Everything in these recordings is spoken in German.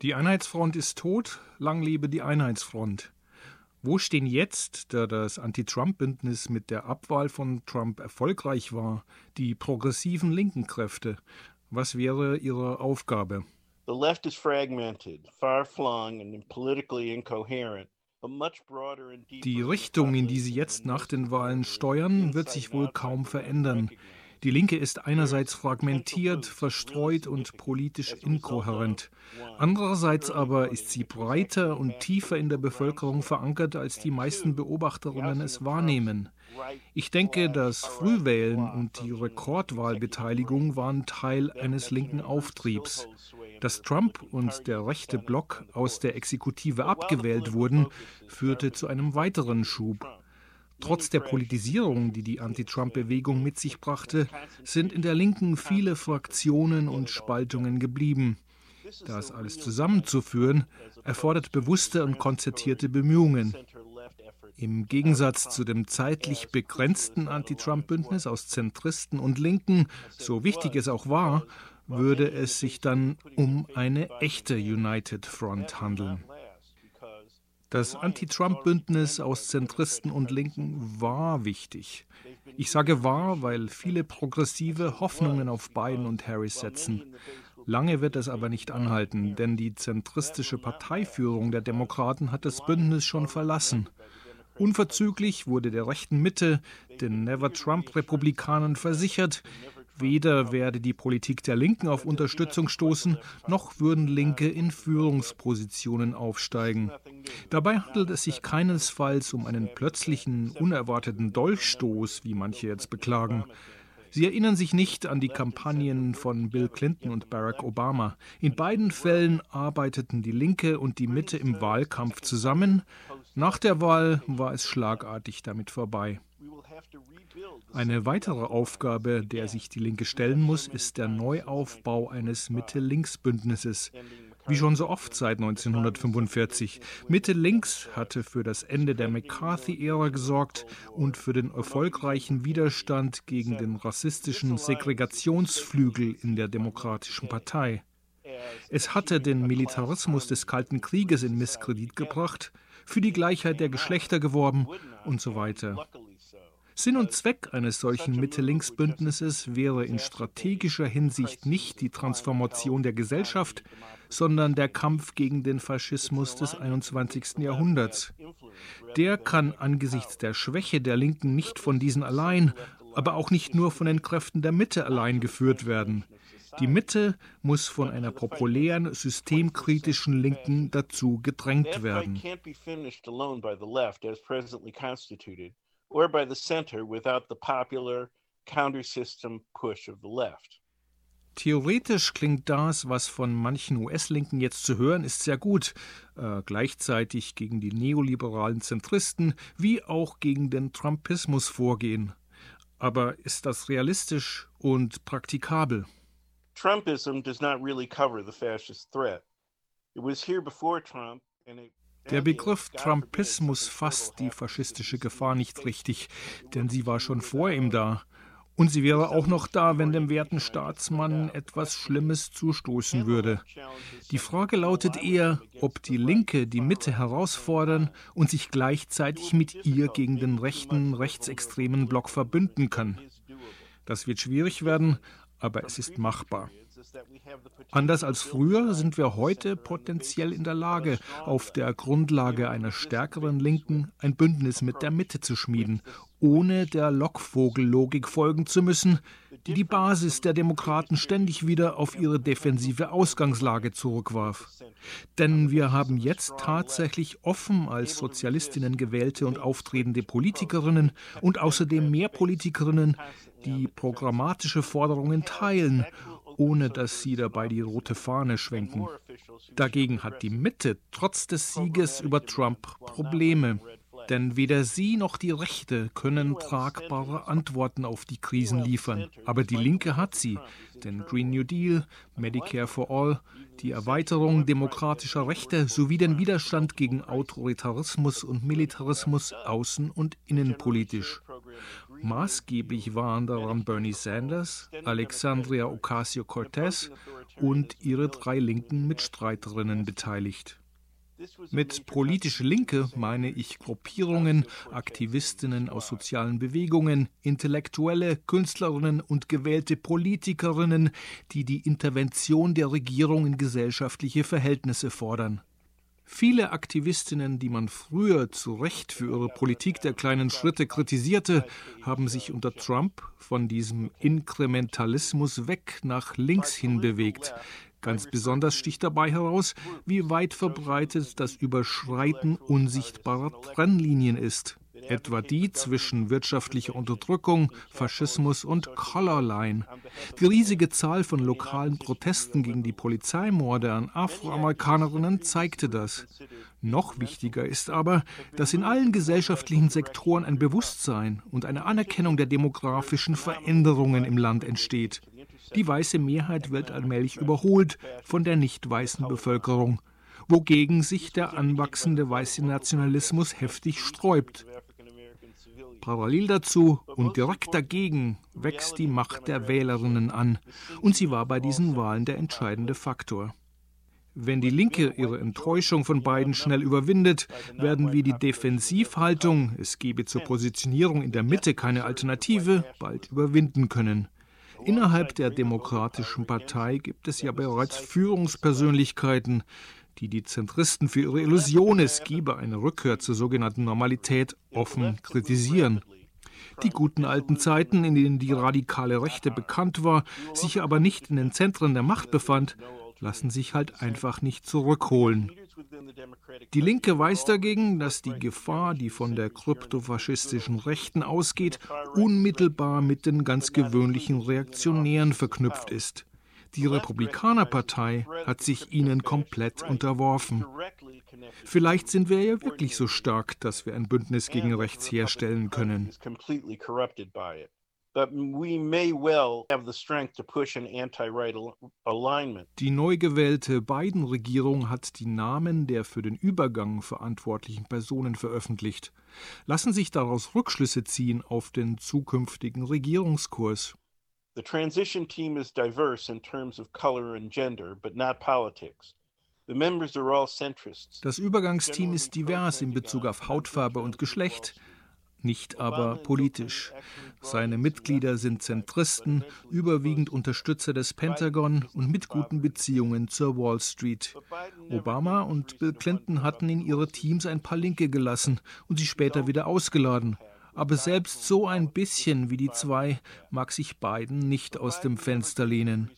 Die Einheitsfront ist tot, lang lebe die Einheitsfront. Wo stehen jetzt, da das Anti-Trump-Bündnis mit der Abwahl von Trump erfolgreich war, die progressiven linken Kräfte? Was wäre ihre Aufgabe? The left is fragmented, far flung and politically incoherent. Die Richtung, in die sie jetzt nach den Wahlen steuern, wird sich wohl kaum verändern. Die Linke ist einerseits fragmentiert, verstreut und politisch inkohärent. Andererseits aber ist sie breiter und tiefer in der Bevölkerung verankert, als die meisten Beobachterinnen es wahrnehmen. Ich denke, das Frühwählen und die Rekordwahlbeteiligung waren Teil eines linken Auftriebs. Dass Trump und der rechte Block aus der Exekutive abgewählt wurden, führte zu einem weiteren Schub. Trotz der Politisierung, die die Anti-Trump-Bewegung mit sich brachte, sind in der Linken viele Fraktionen und Spaltungen geblieben. Das alles zusammenzuführen, erfordert bewusste und konzertierte Bemühungen. Im Gegensatz zu dem zeitlich begrenzten Anti-Trump-Bündnis aus Zentristen und Linken, so wichtig es auch war, würde es sich dann um eine echte United Front handeln. Das Anti-Trump-Bündnis aus Zentristen und Linken war wichtig. Ich sage war, weil viele Progressive Hoffnungen auf Biden und Harris setzen. Lange wird es aber nicht anhalten, denn die zentristische Parteiführung der Demokraten hat das Bündnis schon verlassen. Unverzüglich wurde der rechten Mitte, den Never-Trump-Republikanern versichert, Weder werde die Politik der Linken auf Unterstützung stoßen, noch würden Linke in Führungspositionen aufsteigen. Dabei handelt es sich keinesfalls um einen plötzlichen, unerwarteten Dolchstoß, wie manche jetzt beklagen. Sie erinnern sich nicht an die Kampagnen von Bill Clinton und Barack Obama. In beiden Fällen arbeiteten die Linke und die Mitte im Wahlkampf zusammen. Nach der Wahl war es schlagartig damit vorbei. Eine weitere Aufgabe, der sich die Linke stellen muss, ist der Neuaufbau eines Mitte-Links-Bündnisses. Wie schon so oft seit 1945. Mitte-Links hatte für das Ende der McCarthy-Ära gesorgt und für den erfolgreichen Widerstand gegen den rassistischen Segregationsflügel in der Demokratischen Partei. Es hatte den Militarismus des Kalten Krieges in Misskredit gebracht, für die Gleichheit der Geschlechter geworben und so weiter. Sinn und Zweck eines solchen Mitte-Links-Bündnisses wäre in strategischer Hinsicht nicht die Transformation der Gesellschaft, sondern der Kampf gegen den Faschismus des 21. Jahrhunderts. Der kann angesichts der Schwäche der Linken nicht von diesen allein, aber auch nicht nur von den Kräften der Mitte allein geführt werden. Die Mitte muss von einer populären, systemkritischen Linken dazu gedrängt werden or by the center without the popular counter-system push of the left. Theoretisch klingt das, was von manchen US-Linken jetzt zu hören ist, sehr gut, äh, gleichzeitig gegen die neoliberalen Zentristen wie auch gegen den Trumpismus vorgehen. Aber ist das realistisch und praktikabel? Trumpism does not really cover the fascist threat. It was here before Trump and it der Begriff Trumpismus fasst die faschistische Gefahr nicht richtig, denn sie war schon vor ihm da. Und sie wäre auch noch da, wenn dem werten Staatsmann etwas Schlimmes zustoßen würde. Die Frage lautet eher, ob die Linke die Mitte herausfordern und sich gleichzeitig mit ihr gegen den rechten, rechtsextremen Block verbünden kann. Das wird schwierig werden, aber es ist machbar. Anders als früher sind wir heute potenziell in der Lage, auf der Grundlage einer stärkeren Linken ein Bündnis mit der Mitte zu schmieden, ohne der Lockvogellogik folgen zu müssen, die die Basis der Demokraten ständig wieder auf ihre defensive Ausgangslage zurückwarf. Denn wir haben jetzt tatsächlich offen als Sozialistinnen gewählte und auftretende Politikerinnen und außerdem mehr Politikerinnen, die programmatische Forderungen teilen ohne dass sie dabei die rote Fahne schwenken. Dagegen hat die Mitte trotz des Sieges über Trump Probleme. Denn weder sie noch die Rechte können tragbare Antworten auf die Krisen liefern. Aber die Linke hat sie. Den Green New Deal, Medicare for All, die Erweiterung demokratischer Rechte sowie den Widerstand gegen Autoritarismus und Militarismus außen- und innenpolitisch. Maßgeblich waren daran Bernie Sanders, Alexandria Ocasio-Cortez und ihre drei linken Mitstreiterinnen beteiligt. Mit politische Linke meine ich Gruppierungen, Aktivistinnen aus sozialen Bewegungen, Intellektuelle, Künstlerinnen und gewählte Politikerinnen, die die Intervention der Regierung in gesellschaftliche Verhältnisse fordern. Viele Aktivistinnen, die man früher zu Recht für ihre Politik der kleinen Schritte kritisierte, haben sich unter Trump von diesem Inkrementalismus weg nach links hin bewegt. Ganz besonders sticht dabei heraus, wie weit verbreitet das Überschreiten unsichtbarer Trennlinien ist etwa die zwischen wirtschaftlicher Unterdrückung, Faschismus und Colorline. Die riesige Zahl von lokalen Protesten gegen die Polizeimorde an Afroamerikanerinnen zeigte das. Noch wichtiger ist aber, dass in allen gesellschaftlichen Sektoren ein Bewusstsein und eine Anerkennung der demografischen Veränderungen im Land entsteht. Die weiße Mehrheit wird allmählich überholt von der nicht weißen Bevölkerung wogegen sich der anwachsende weiße Nationalismus heftig sträubt. Parallel dazu und direkt dagegen wächst die Macht der Wählerinnen an, und sie war bei diesen Wahlen der entscheidende Faktor. Wenn die Linke ihre Enttäuschung von beiden schnell überwindet, werden wir die Defensivhaltung, es gebe zur Positionierung in der Mitte keine Alternative, bald überwinden können. Innerhalb der Demokratischen Partei gibt es ja bereits Führungspersönlichkeiten, die die Zentristen für ihre Illusion, es gebe eine Rückkehr zur sogenannten Normalität, offen kritisieren. Die guten alten Zeiten, in denen die radikale Rechte bekannt war, sich aber nicht in den Zentren der Macht befand, lassen sich halt einfach nicht zurückholen. Die Linke weiß dagegen, dass die Gefahr, die von der kryptofaschistischen Rechten ausgeht, unmittelbar mit den ganz gewöhnlichen Reaktionären verknüpft ist. Die Republikanerpartei hat sich ihnen komplett unterworfen. Vielleicht sind wir ja wirklich so stark, dass wir ein Bündnis gegen rechts herstellen können. Die neu gewählte Biden-Regierung hat die Namen der für den Übergang verantwortlichen Personen veröffentlicht. Lassen sich daraus Rückschlüsse ziehen auf den zukünftigen Regierungskurs. The transition team is diverse in terms of color and gender, but not politics. Das Übergangsteam ist divers in Bezug auf Hautfarbe und Geschlecht, nicht aber politisch. Seine Mitglieder sind Zentristen, überwiegend Unterstützer des Pentagon und mit guten Beziehungen zur Wall Street. Obama und Bill Clinton hatten in ihre Teams ein paar Linke gelassen und sie später wieder ausgeladen aber selbst so ein bisschen wie die zwei mag sich Biden nicht aus dem Fenster lehnen.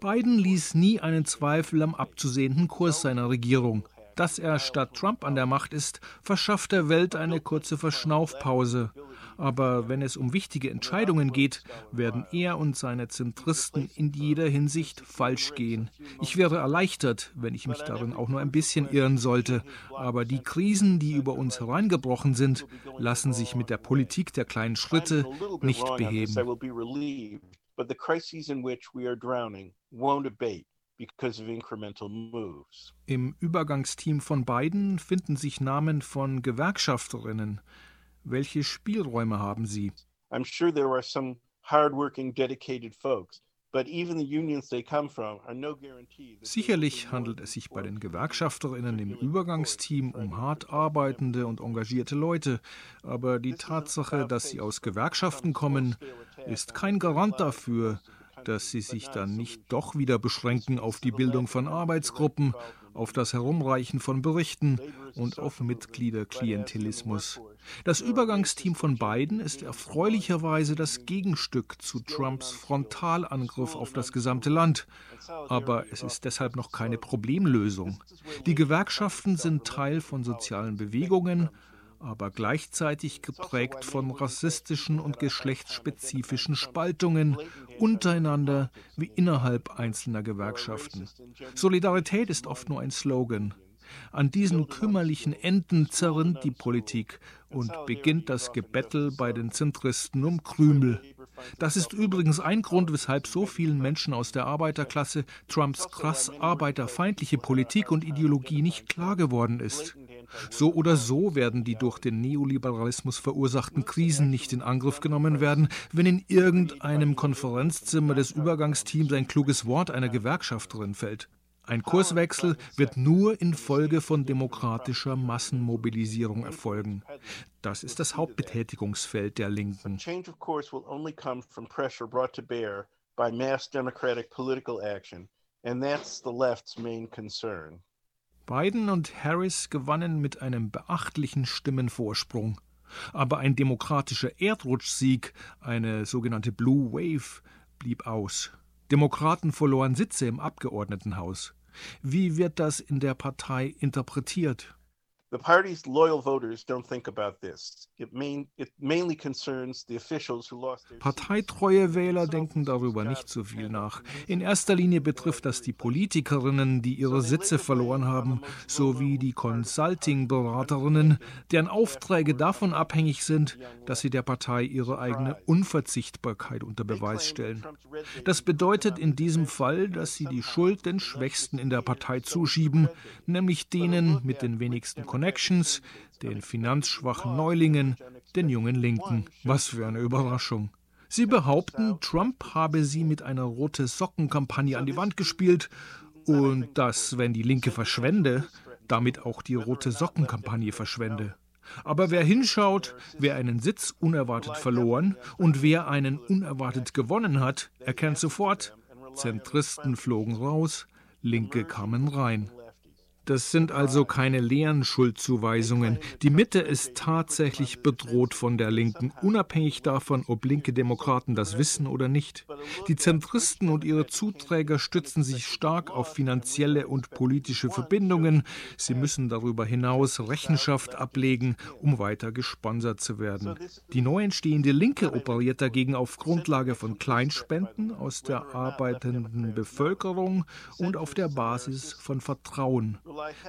Biden ließ nie einen Zweifel am abzusehenden Kurs seiner Regierung. Dass er statt Trump an der Macht ist, verschafft der Welt eine kurze Verschnaufpause. Aber wenn es um wichtige Entscheidungen geht, werden er und seine Zentristen in jeder Hinsicht falsch gehen. Ich wäre erleichtert, wenn ich mich darin auch nur ein bisschen irren sollte. Aber die Krisen, die über uns hereingebrochen sind, lassen sich mit der Politik der kleinen Schritte nicht beheben. But the crises in which we are drowning won't abate. Im Übergangsteam von Biden finden sich Namen von Gewerkschafterinnen, welche Spielräume haben Sie? I'm sure there are some hardworking, dedicated folks. Sicherlich handelt es sich bei den Gewerkschafterinnen im Übergangsteam um hart arbeitende und engagierte Leute, aber die Tatsache, dass sie aus Gewerkschaften kommen, ist kein Garant dafür, dass sie sich dann nicht doch wieder beschränken auf die Bildung von Arbeitsgruppen, auf das Herumreichen von Berichten und auf Mitgliederklientelismus. Das Übergangsteam von Biden ist erfreulicherweise das Gegenstück zu Trumps Frontalangriff auf das gesamte Land. Aber es ist deshalb noch keine Problemlösung. Die Gewerkschaften sind Teil von sozialen Bewegungen, aber gleichzeitig geprägt von rassistischen und geschlechtsspezifischen Spaltungen untereinander wie innerhalb einzelner Gewerkschaften. Solidarität ist oft nur ein Slogan. An diesen kümmerlichen Enden zerrinnt die Politik und beginnt das Gebettel bei den Zentristen um Krümel. Das ist übrigens ein Grund, weshalb so vielen Menschen aus der Arbeiterklasse Trumps krass arbeiterfeindliche Politik und Ideologie nicht klar geworden ist. So oder so werden die durch den Neoliberalismus verursachten Krisen nicht in Angriff genommen werden, wenn in irgendeinem Konferenzzimmer des Übergangsteams ein kluges Wort einer Gewerkschafterin fällt. Ein Kurswechsel wird nur infolge von demokratischer Massenmobilisierung erfolgen. Das ist das Hauptbetätigungsfeld der Linken. by mass democratic political action, and that's the left's main concern. Biden und Harris gewannen mit einem beachtlichen Stimmenvorsprung. Aber ein demokratischer Erdrutschsieg, eine sogenannte Blue Wave, blieb aus. Demokraten verloren Sitze im Abgeordnetenhaus. Wie wird das in der Partei interpretiert? The party's loyal voters don't think about this. It, main, it mainly concerns the officials who lost their Parteitreue Wähler denken darüber nicht so viel nach. In erster Linie betrifft das die Politikerinnen, die ihre Sitze verloren haben, sowie die Consulting-Beraterinnen, deren Aufträge davon abhängig sind, dass sie der Partei ihre eigene Unverzichtbarkeit unter Beweis stellen. Das bedeutet in diesem Fall, dass sie die Schuld den Schwächsten in der Partei zuschieben, nämlich denen mit den wenigsten Kontakten Connections, den finanzschwachen Neulingen, den jungen Linken. Was für eine Überraschung. Sie behaupten, Trump habe sie mit einer rote Socken-Kampagne an die Wand gespielt und dass, wenn die Linke verschwende, damit auch die rote Socken-Kampagne verschwende. Aber wer hinschaut, wer einen Sitz unerwartet verloren und wer einen unerwartet gewonnen hat, erkennt sofort, Zentristen flogen raus, Linke kamen rein. Das sind also keine leeren Schuldzuweisungen. Die Mitte ist tatsächlich bedroht von der Linken, unabhängig davon, ob linke Demokraten das wissen oder nicht. Die Zentristen und ihre Zuträger stützen sich stark auf finanzielle und politische Verbindungen. Sie müssen darüber hinaus Rechenschaft ablegen, um weiter gesponsert zu werden. Die neu entstehende Linke operiert dagegen auf Grundlage von Kleinspenden aus der arbeitenden Bevölkerung und auf der Basis von Vertrauen.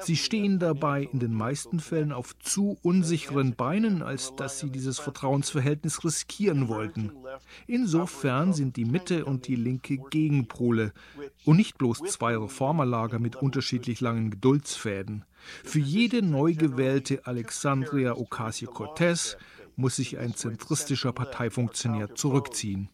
Sie stehen dabei in den meisten Fällen auf zu unsicheren Beinen, als dass sie dieses Vertrauensverhältnis riskieren wollten. Insofern sind die Mitte und die Linke Gegenpole und nicht bloß zwei Reformerlager mit unterschiedlich langen Geduldsfäden. Für jede neu gewählte Alexandria Ocasio-Cortez muss sich ein zentristischer Parteifunktionär zurückziehen.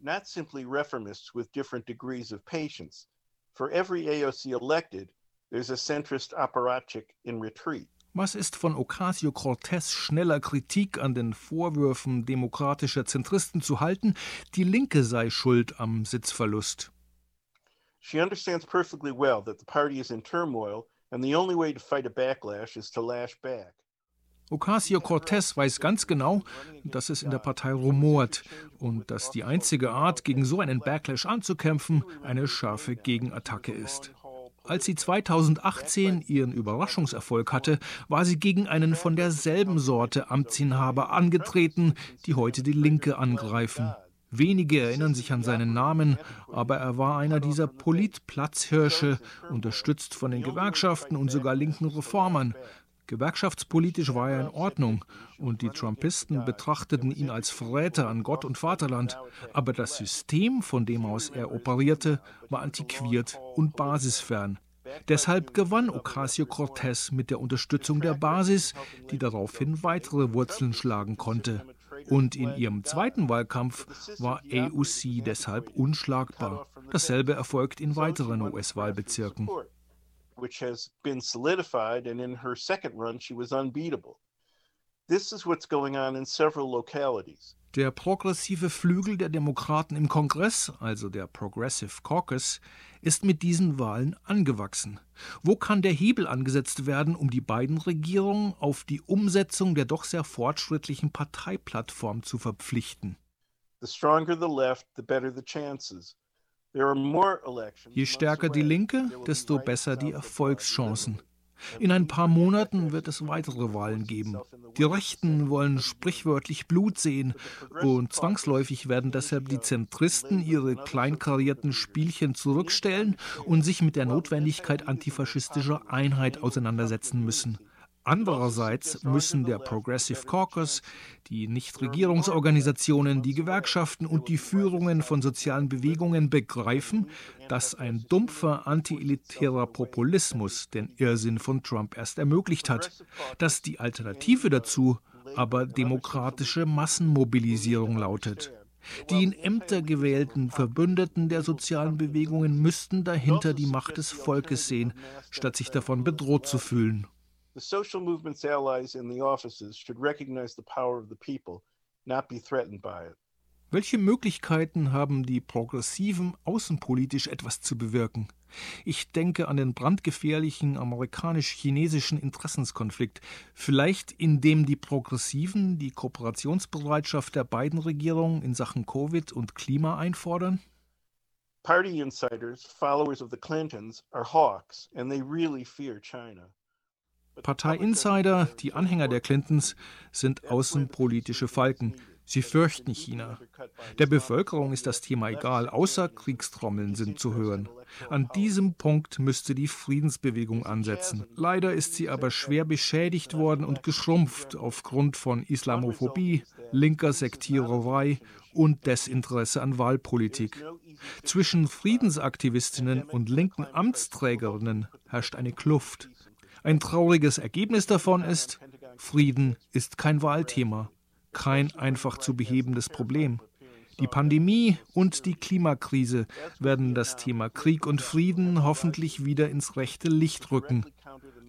Not simply reformists with different degrees of patience. For every AOC elected, There's a centrist apparatchik in retreat. Was ist von Ocasio-Cortez schneller Kritik an den Vorwürfen demokratischer Zentristen zu halten, die Linke sei schuld am Sitzverlust? She understands perfectly well that the party is in turmoil and the only way to fight a backlash is to lash back. Ocasio-Cortez weiß ganz genau, dass es in der Partei rumort und dass die einzige Art, gegen so einen Backlash anzukämpfen, eine scharfe Gegenattacke ist. Als sie 2018 ihren Überraschungserfolg hatte, war sie gegen einen von derselben Sorte Amtsinhaber angetreten, die heute die Linke angreifen. Wenige erinnern sich an seinen Namen, aber er war einer dieser Politplatzhirsche, unterstützt von den Gewerkschaften und sogar linken Reformern. Gewerkschaftspolitisch war er in Ordnung und die Trumpisten betrachteten ihn als Verräter an Gott und Vaterland, aber das System, von dem aus er operierte, war antiquiert und basisfern. Deshalb gewann Ocasio-Cortez mit der Unterstützung der Basis, die daraufhin weitere Wurzeln schlagen konnte. Und in ihrem zweiten Wahlkampf war AUC deshalb unschlagbar. Dasselbe erfolgt in weiteren US-Wahlbezirken which has been solidified, and in her second run, she was unbeatable. This is what's going on in several localities. Der progressive Flügel der Demokraten im Kongress, also der Progressive Caucus, ist mit diesen Wahlen angewachsen. Wo kann der Hebel angesetzt werden, um die beiden Regierungen auf die Umsetzung der doch sehr fortschrittlichen Parteiplattform zu verpflichten? The stronger the left, the better the chances. Je stärker die Linke, desto besser die Erfolgschancen. In ein paar Monaten wird es weitere Wahlen geben. Die Rechten wollen sprichwörtlich Blut sehen und zwangsläufig werden deshalb die Zentristen ihre kleinkarierten Spielchen zurückstellen und sich mit der Notwendigkeit antifaschistischer Einheit auseinandersetzen müssen. Andererseits müssen der Progressive Caucus, die Nichtregierungsorganisationen, die Gewerkschaften und die Führungen von sozialen Bewegungen begreifen, dass ein dumpfer antielitärer Populismus den Irrsinn von Trump erst ermöglicht hat, dass die Alternative dazu aber demokratische Massenmobilisierung lautet. Die in Ämter gewählten Verbündeten der sozialen Bewegungen müssten dahinter die Macht des Volkes sehen, statt sich davon bedroht zu fühlen. The social movement's allies in the offices should recognize the power of the people, not be threatened by it. Welche Möglichkeiten haben die Progressiven, außenpolitisch etwas zu bewirken? Ich denke an den brandgefährlichen amerikanisch-chinesischen Interessenskonflikt, vielleicht indem die Progressiven die Kooperationsbereitschaft der beiden Regierungen in Sachen Covid und Klima einfordern? Party insiders, followers of the Clintons, are hawks and they really fear China. Partei-Insider, die Anhänger der Clintons, sind außenpolitische Falken. Sie fürchten China. Der Bevölkerung ist das Thema egal, außer Kriegstrommeln sind zu hören. An diesem Punkt müsste die Friedensbewegung ansetzen. Leider ist sie aber schwer beschädigt worden und geschrumpft aufgrund von Islamophobie, linker Sektiererei und Desinteresse an Wahlpolitik. Zwischen Friedensaktivistinnen und linken Amtsträgerinnen herrscht eine Kluft. Ein trauriges Ergebnis davon ist, Frieden ist kein Wahlthema, kein einfach zu behebendes Problem. Die Pandemie und die Klimakrise werden das Thema Krieg und Frieden hoffentlich wieder ins rechte Licht rücken.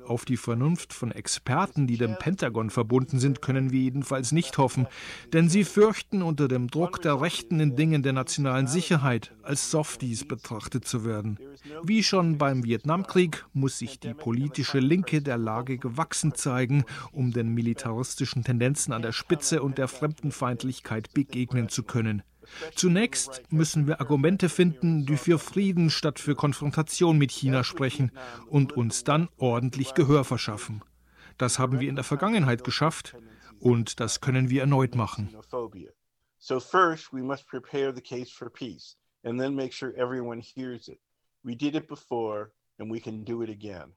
Auf die Vernunft von Experten, die dem Pentagon verbunden sind, können wir jedenfalls nicht hoffen, denn sie fürchten unter dem Druck der Rechten in Dingen der nationalen Sicherheit als Softies betrachtet zu werden. Wie schon beim Vietnamkrieg muss sich die politische Linke der Lage gewachsen zeigen, um den militaristischen Tendenzen an der Spitze und der Fremdenfeindlichkeit begegnen zu können. Zunächst müssen wir Argumente finden, die für Frieden statt für Konfrontation mit China sprechen und uns dann ordentlich Gehör verschaffen. Das haben wir in der Vergangenheit geschafft und das können wir erneut machen. So first we must prepare the case for peace and then make sure everyone hears it. We did it before and we can do it again.